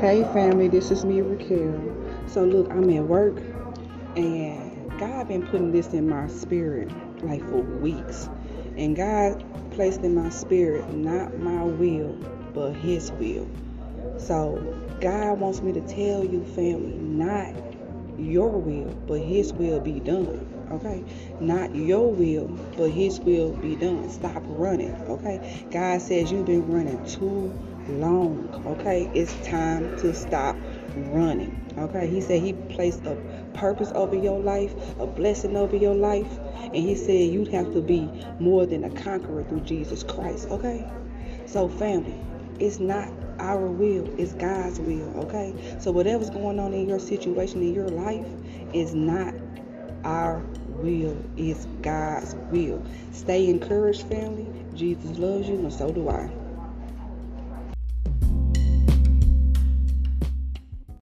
Hey family, this is me Raquel. So look, I'm at work and God been putting this in my spirit like for weeks. And God placed in my spirit not my will, but his will. So God wants me to tell you family, not your will, but his will be done. Okay? Not your will, but his will be done. Stop running. Okay? God says you've been running too long. Okay? It's time to stop running. Okay? He said He placed a purpose over your life, a blessing over your life, and He said you'd have to be more than a conqueror through Jesus Christ. Okay? So, family, it's not our will, is God's will. Okay? So, whatever's going on in your situation in your life is not our will, it's God's will. Stay encouraged, family. Jesus loves you, and so do I.